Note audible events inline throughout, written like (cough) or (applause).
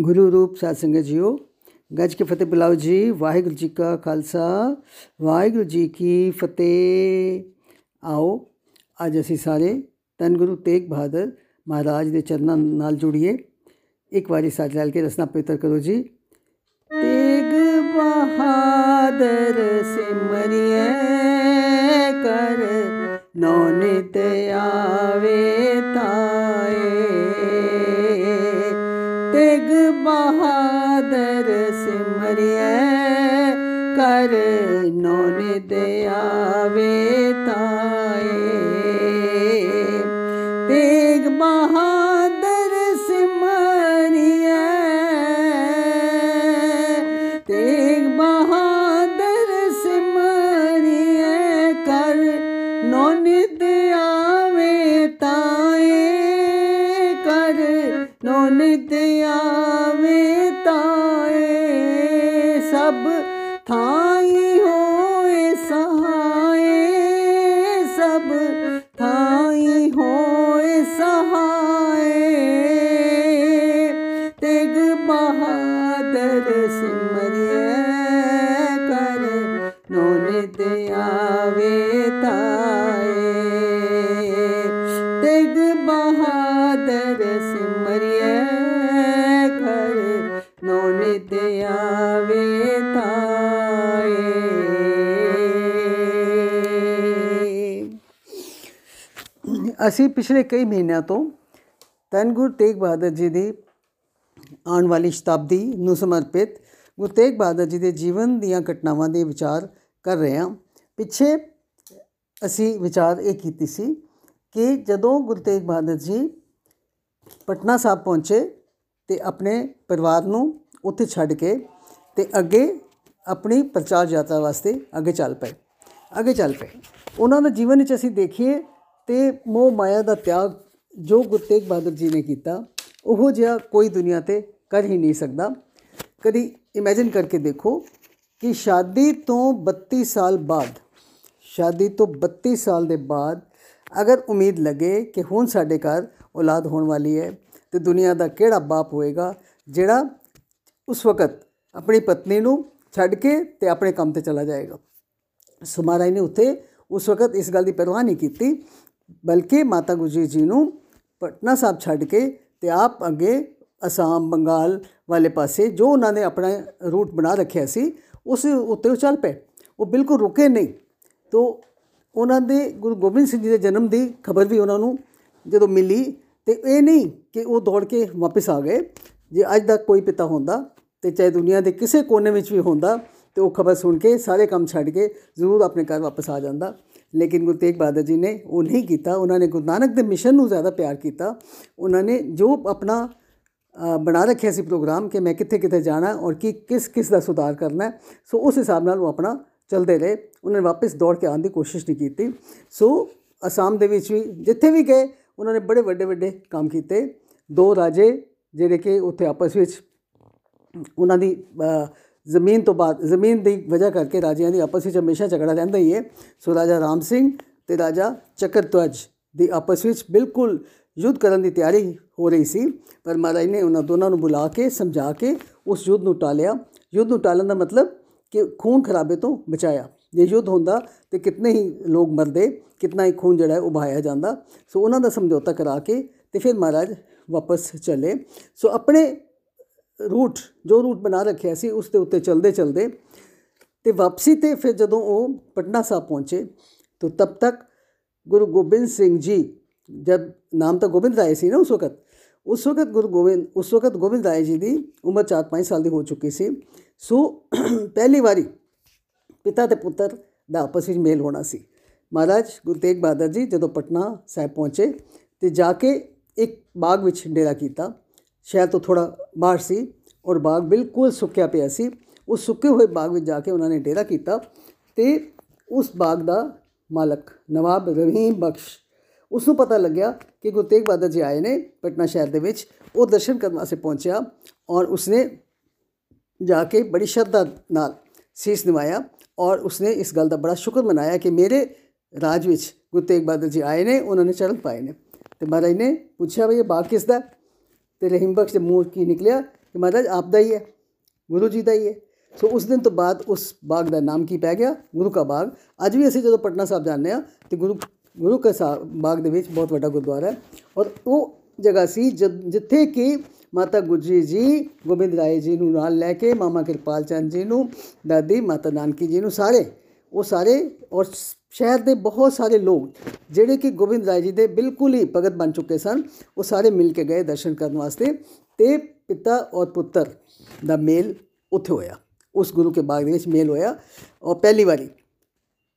ਗੁਰੂ ਰੂਪ ਸਾਧ ਸੰਗਤ ਜੀਓ, ਗੱਜ ਕੇ ਫਤਿਹ ਬੁਲਾਓ ਜੀ, ਵਾਹਿਗੁਰੂ ਜੀ ਕਾ ਖਾਲਸਾ, ਵਾਹਿਗੁਰੂ ਜੀ ਕੀ ਫਤਿਹ। ਆਓ, ਅੱਜ ਅਸੀਂ ਸਾਰੇ ਤਨ ਗੁਰੂ ਤੇਗ ਬਹਾਦਰ ਮਹਾਰਾਜ ਦੇ ਚਰਨਾਂ ਨਾਲ ਜੁੜੀਏ। ਇੱਕ ਵਾਰੀ ਸਾਥ ਲੈ ਕੇ ਰਸਨਾ ਪਵਿੱਤਰ ਕਰੋ ਜੀ। ਤੇਗ ਬਹਾਦਰ ਸਿਮਰਿਐ ਕਰ ਨੌ ਨਿਤ ਆਵੇ ਤਾਏ ਤੇਗ ਬਹਾਦਰ ਸਿਮਰਿਐ ਕਰ ਨੌ ਨਿਤ ਆਵੇ। ਸਿਮਰਿਐ ਕਰ ਨੋ ਨਿਤ ਆਵੇ ਤਾਏ ਤੇਗ ਬਹਾਦਰ ਸਿਮਰਿਐ ਕਰ ਨੋ ਨਿਤ ਆਵੇ ਤਾਏ ਅਸੀਂ ਪਿਛਲੇ ਕਈ ਮਹੀਨਿਆਂ ਤੋਂ ਧੰਨ ਗੁਰੂ ਤੇਗ ਬਹਾਦਰ ਜੀ ਦੀ ਆਉਣ ਵਾਲੀ ਸ਼ਤਾਬਦੀ ਨੂੰ ਸਮਰਪਿਤ ਗੁਰੂ ਤੇਗ ਬਹਾਦਰ ਜੀ ਦੇ ਜੀਵਨ ਦੀਆਂ ਘਟਨਾਵਾਂ ਦੇ ਵਿਚਾਰ ਕਰ ਰਹੇ ਹਾਂ। ਪਿੱਛੇ ਅਸੀਂ ਵਿਚਾਰ ਇਹ ਕੀਤੀ ਸੀ ਕਿ ਜਦੋਂ ਗੁਰੂ ਤੇਗ ਬਹਾਦਰ ਜੀ ਪਟਨਾ ਸਾਹਿਬ ਪਹੁੰਚੇ ਤੇ ਆਪਣੇ ਪਰਿਵਾਰ ਨੂੰ ਉੱਥੇ ਛੱਡ ਕੇ ਤੇ ਅੱਗੇ ਆਪਣੀ ਪ੍ਰਚਾਰ ਯਾਤਰਾ ਵਾਸਤੇ ਅੱਗੇ ਚੱਲ ਪਏ, ਅੱਗੇ ਚੱਲ ਪਏ। ਉਹਨਾਂ ਦਾ ਜੀਵਨ ਵਿੱਚ ਅਸੀਂ ਦੇਖੀਏ ਤੇ ਮੋਹ ਮਾਇਆ ਦਾ ਤਿਆਗ ਜੋ ਗੁਰੂ ਤੇਗ ਬਹਾਦਰ ਜੀ ਨੇ ਕੀਤਾ, ਉਹ ਜਿਹਾ ਕੋਈ ਦੁਨੀਆ ਤੇ ਕਰ ਹੀ ਨਹੀਂ ਸਕਦਾ। ਕਦੀ ਇਮੇਜਿਨ ਕਰਕੇ ਦੇਖੋ ਕਿ ਸ਼ਾਦੀ ਤੋਂ 32 ਸਾਲ ਬਾਅਦ ਸ਼ਾਦੀ ਤੋਂ 32 ਸਾਲ ਦੇ ਬਾਅਦ ਅਗਰ ਉਮੀਦ ਲੱਗੇ ਕਿ ਹੁਣ ਸਾਡੇ ਘਰ ਔਲਾਦ ਹੋਣ ਵਾਲੀ ਹੈ ਤੇ ਦੁਨੀਆ ਦਾ ਕਿਹੜਾ ਬਾਪ ਹੋਏਗਾ ਜਿਹੜਾ ਉਸ ਵਕਤ ਆਪਣੀ ਪਤਨੀ ਨੂੰ ਛੱਡ ਕੇ ਤੇ ਆਪਣੇ ਕੰਮ ਤੇ ਚਲਾ ਜਾਏਗਾ ਸੋ ਮਹਾਰਾਜ ਨੇ ਉੱਥੇ ਉਸ ਵਕਤ ਇਸ ਗੱਲ ਦੀ ਪਰਵਾਹ ਨਹੀਂ ਕੀਤੀ ਬਲਕਿ ਮਾਤਾ ਗੁਜਰੀ ਜੀ ਨੂੰ ਪਟਨਾ ਸਾਹਿਬ ਛੱਡ ਕੇ ਤੇ ਆਪ ਅੱਗੇ ਅਸਾਮ, ਬੰਗਾਲ ਵਾਲੇ ਪਾਸੇ ਜੋ ਉਹਨਾਂ ਨੇ ਆਪਣਾ ਰੂਟ ਬਣਾ ਰੱਖਿਆ ਸੀ, ਉਸ ਉੱਤੇ ਉਹ ਚੱਲ ਪਏ। ਉਹ ਬਿਲਕੁਲ ਰੁਕੇ ਨਹੀਂ। ਤੋ ਉਹਨਾਂ ਦੇ ਗੁਰੂ ਗੋਬਿੰਦ ਸਿੰਘ ਜੀ ਦੇ ਜਨਮ ਦੀ ਖਬਰ ਵੀ ਉਹਨਾਂ ਨੂੰ ਜਦੋਂ ਮਿਲੀ, ਤੇ ਇਹ ਨਹੀਂ ਕਿ ਉਹ ਦੌੜ ਕੇ ਵਾਪਸ ਆ ਗਏ। ਜੇ ਅੱਜ ਦਾ ਕੋਈ ਪਿਤਾ ਹੁੰਦਾ, ਤੇ ਚਾਹੇ ਦੁਨੀਆ ਦੇ ਕਿਸੇ ਕੋਨੇ ਵਿੱਚ ਵੀ ਹੁੰਦਾ, ਤੇ ਉਹ ਖਬਰ ਸੁਣ ਕੇ ਸਾਰੇ ਕੰਮ ਛੱਡ ਕੇ ਜ਼ਰੂਰ ਆਪਣੇ ਘਰ ਵਾਪਸ ਆ ਜਾਂਦਾ। ਲੇਕਿਨ ਗੁਰੂ ਤੇਗ ਬਹਾਦਰ ਜੀ ਨੇ ਉਹ ਨਹੀਂ ਕੀਤਾ। ਉਹਨਾਂ ਨੇ ਗੁਰੂ ਨਾਨਕ ਦੇ ਮਿਸ਼ਨ ਨੂੰ ਜ਼ਿਆਦਾ ਪਿਆਰ ਕੀਤਾ। ਉਹਨਾਂ ਨੇ ਜੋ ਆਪਣਾ ਬਣਾ ਰੱਖਿਆ ਸੀ ਪ੍ਰੋਗਰਾਮ ਕਿ ਮੈਂ ਕਿੱਥੇ ਕਿੱਥੇ ਜਾਣਾ ਔਰ ਕੀ ਕਿਸ ਕਿਸ ਦਾ ਸੁਧਾਰ ਕਰਨਾ ਹੈ। ਸੋ ਉਸ ਹਿਸਾਬ ਨਾਲ ਉਹ ਆਪਣਾ ਚਲਦੇ ਰਹੇ। ਉਹਨਾਂ ਨੇ ਵਾਪਸ ਦੌੜ ਕੇ ਆਉਣ ਦੀ ਕੋਸ਼ਿਸ਼ ਨਹੀਂ ਕੀਤੀ। ਸੋ ਅਸਾਮ ਦੇ ਵਿੱਚ ਵੀ ਜਿੱਥੇ ਵੀ ਗਏ, ਉਹਨਾਂ ਨੇ ਬੜੇ ਵੱਡੇ ਵੱਡੇ ਕੰਮ ਕੀਤੇ। ਦੋ ਰਾਜੇ ਜਿਹੜੇ ਕਿ ਉੱਥੇ ਆਪਸ ਵਿੱਚ ਉਹਨਾਂ ਦੀ ਜ਼ਮੀਨ ਤੋਂ ਬਾਅਦ, ਜ਼ਮੀਨ ਦੀ ਵਜ੍ਹਾ ਕਰਕੇ ਰਾਜਿਆਂ ਦੀ ਆਪਸ ਵਿੱਚ ਹਮੇਸ਼ਾ ਝਗੜਾ ਰਹਿੰਦਾ ਹੀ ਹੈ। ਸੋ ਰਾਜਾ ਰਾਮ ਸਿੰਘ ਤੇ ਰਾਜਾ ਚੱਕਰਤਵਜ ਦੀ ਆਪਸ ਵਿੱਚ ਬਿਲਕੁਲ ਯੁੱਧ ਕਰਨ ਦੀ ਤਿਆਰੀ ਹੋ ਰਹੀ ਸੀ, ਪਰ ਮਹਾਰਾਜ ਨੇ ਉਹਨਾਂ ਦੋਨਾਂ ਨੂੰ ਬੁਲਾ ਕੇ, ਸਮਝਾ ਕੇ ਉਸ ਯੁੱਧ ਨੂੰ ਟਾਲਿਆ। ਯੁੱਧ ਨੂੰ ਟਾਲਣ ਦਾ ਮਤਲਬ ਕਿ ਖੂਨ ਖਰਾਬੇ ਤੋਂ ਬਚਾਇਆ। ਜੇ ਯੁੱਧ ਹੁੰਦਾ ਤੇ ਕਿਤਨੇ ਹੀ ਲੋਕ ਮਰਦੇ, ਕਿਤਨਾ ਹੀ ਖੂਨ ਜਿਹੜਾ ਹੈ ਉਭਾਇਆ ਜਾਂਦਾ। ਸੋ ਉਹਨਾਂ ਦਾ ਸਮਝੌਤਾ ਕਰਾ ਕੇ ਤੇ ਫਿਰ ਮਹਾਰਾਜ ਵਾਪਸ ਚਲੇ। ਸੋ ਆਪਣੇ ਰੂਟ, ਜੋ ਰੂਟ ਬਣਾ ਰੱਖਿਆ ਸੀ, ਉਸ ਦੇ ਉੱਤੇ ਚਲਦੇ ਚਲਦੇ ਤੇ ਵਾਪਸੀ ਤੇ ਫਿਰ ਜਦੋਂ ਉਹ ਪਟਨਾ ਸਾਹਿਬ ਪਹੁੰਚੇ, ਤਾਂ ਤਬ ਤੱਕ ਗੁਰੂ ਗੋਬਿੰਦ ਸਿੰਘ ਜੀ ਜਦ ਨਾਮ ਤਾਂ ਗੋਬਿੰਦ ਰਾਏ ਸੀ ਨਾ ਉਸ ਵਕਤ ਉਸ ਵਕਤ ਗੁਰੂ ਗੋਬਿੰਦ ਉਸ ਵਕਤ ਗੋਬਿੰਦ ਰਾਏ ਜੀ ਦੀ ਉਮਰ 4-5 ਸਾਲ ਦੀ ਹੋ ਚੁੱਕੀ ਸੀ ਸੋ ਪਹਿਲੀ ਵਾਰੀ ਪਿਤਾ ਤੇ ਪੁੱਤਰ ਦਾ ਆਪਸ ਵਿੱਚ ਮੇਲ ਹੋਣਾ ਸੀ ਮਹਾਰਾਜ ਗੁਰੂ ਤੇਗ ਬਹਾਦਰ ਜੀ ਜਦੋਂ ਪਟਨਾ ਸਾਹਿਬ ਪਹੁੰਚੇ ਤੇ ਜਾ ਕੇ ਇੱਕ ਬਾਗ ਵਿੱਚ ਡੇਰਾ ਕੀਤਾ ਸ਼ਹਿਰ ਤੋਂ ਥੋੜਾ ਬਾਹਰ ਸੀ ਔਰ ਬਾਗ ਬਿਲਕੁਲ ਸੁੱਕਿਆ ਪਿਆ ਸੀ ਉਸ ਸੁੱਕੇ ਹੋਏ ਬਾਗ ਵਿੱਚ ਜਾ ਕੇ ਉਹਨਾਂ ਨੇ ਡੇਰਾ ਕੀਤਾ ਤੇ ਉਸ ਬਾਗ ਦਾ ਮਾਲਕ ਨਵਾਬ ਰਹੀਮ ਬਖਸ਼ ਉਸ ਨੂੰ ਪਤਾ ਲੱਗਿਆ ਕਿ ਗੁਰੂ ਤੇਗ ਬਹਾਦਰ ਜੀ ਆਏ ਨੇ ਪਟਨਾ ਸ਼ਹਿਰ ਦੇ ਵਿੱਚ। ਉਹ ਦਰਸ਼ਨ ਕਰਨ ਵਾਸਤੇ ਪਹੁੰਚਿਆ ਔਰ ਉਸਨੇ ਜਾ ਕੇ ਬੜੀ ਸ਼ਰਧਾ ਨਾਲ ਸੀਸ ਨਿਵਾਇਆ ਔਰ ਉਸਨੇ ਇਸ ਗੱਲ ਦਾ ਬੜਾ ਸ਼ੁਕਰ ਮਨਾਇਆ ਕਿ ਮੇਰੇ ਰਾਜ ਵਿੱਚ ਗੁਰੂ ਤੇਗ ਬਹਾਦਰ ਜੀ ਆਏ ਨੇ, ਉਹਨਾਂ ਨੇ ਚਰਨ ਪਾਏ ਨੇ। ਤੇ ਮਹਾਰਾਜ ਨੇ ਪੁੱਛਿਆ ਵੀ ਇਹ ਬਾਗ ਕਿਸ ਦਾ ਤੇ ਰਹੀਮ ਬਖਸ਼ ਦੇ ਮੂੰਹ ਕੀ ਨਿਕਲਿਆ ਕਿ ਮਹਾਰਾਜ ਆਪ ਦਾ ਹੀ ਹੈ, ਗੁਰੂ ਜੀ ਦਾ ਹੀ ਹੈ। ਸੋ ਉਸ ਦਿਨ ਤੋਂ ਬਾਅਦ ਉਸ ਬਾਗ ਦਾ ਨਾਮ ਕੀ ਪੈ ਗਿਆ? ਗੁਰੂ ਕਾ ਬਾਗ। ਅੱਜ ਵੀ ਅਸੀਂ ਜਦੋਂ ਪਟਨਾ ਸਾਹਿਬ ਜਾਂਦੇ ਆ ਤੇ ਗੁਰੂ ਗੁਰੂ ਕਾ ਬਾਗ ਦੇ ਵਿੱਚ ਬਹੁਤ ਵੱਡਾ ਗੁਰਦੁਆਰਾ ਹੈ ਔਰ ਉਹ ਜਗ੍ਹਾ ਸੀ ਜਿੱਥੇ ਕਿ ਮਾਤਾ ਗੁਜਰੀ ਜੀ, ਗੋਬਿੰਦ ਰਾਏ ਜੀ ਨੂੰ ਨਾਲ ਲੈ ਕੇ, ਮਾਮਾ ਕਿਰਪਾਲ ਚੰਦ ਜੀ ਨੂੰ, ਦਾਦੀ ਮਾਤਾ ਨਾਨਕੀ ਜੀ ਨੂੰ ਸਾਰੇ, ਉਹ ਸਾਰੇ ਔਰ ਸ਼ਹਿਰ ਦੇ ਬਹੁਤ ਸਾਰੇ ਲੋਕ ਜਿਹੜੇ ਕਿ ਗੋਬਿੰਦ ਰਾਏ ਜੀ ਦੇ ਬਿਲਕੁਲ ਹੀ ਭਗਤ ਬਣ ਚੁੱਕੇ ਸਨ, ਉਹ ਸਾਰੇ ਮਿਲ ਕੇ ਗਏ ਦਰਸ਼ਨ ਕਰਨ ਵਾਸਤੇ ਤੇ ਪਿਤਾ ਔਰ ਪੁੱਤਰ ਦਾ ਮੇਲ ਉੱਥੇ ਹੋਇਆ। ਉਸ ਗੁਰੂ ਕੇ ਬਾਗ ਦੇ ਵਿੱਚ ਮੇਲ ਹੋਇਆ ਔਰ ਪਹਿਲੀ ਵਾਰੀ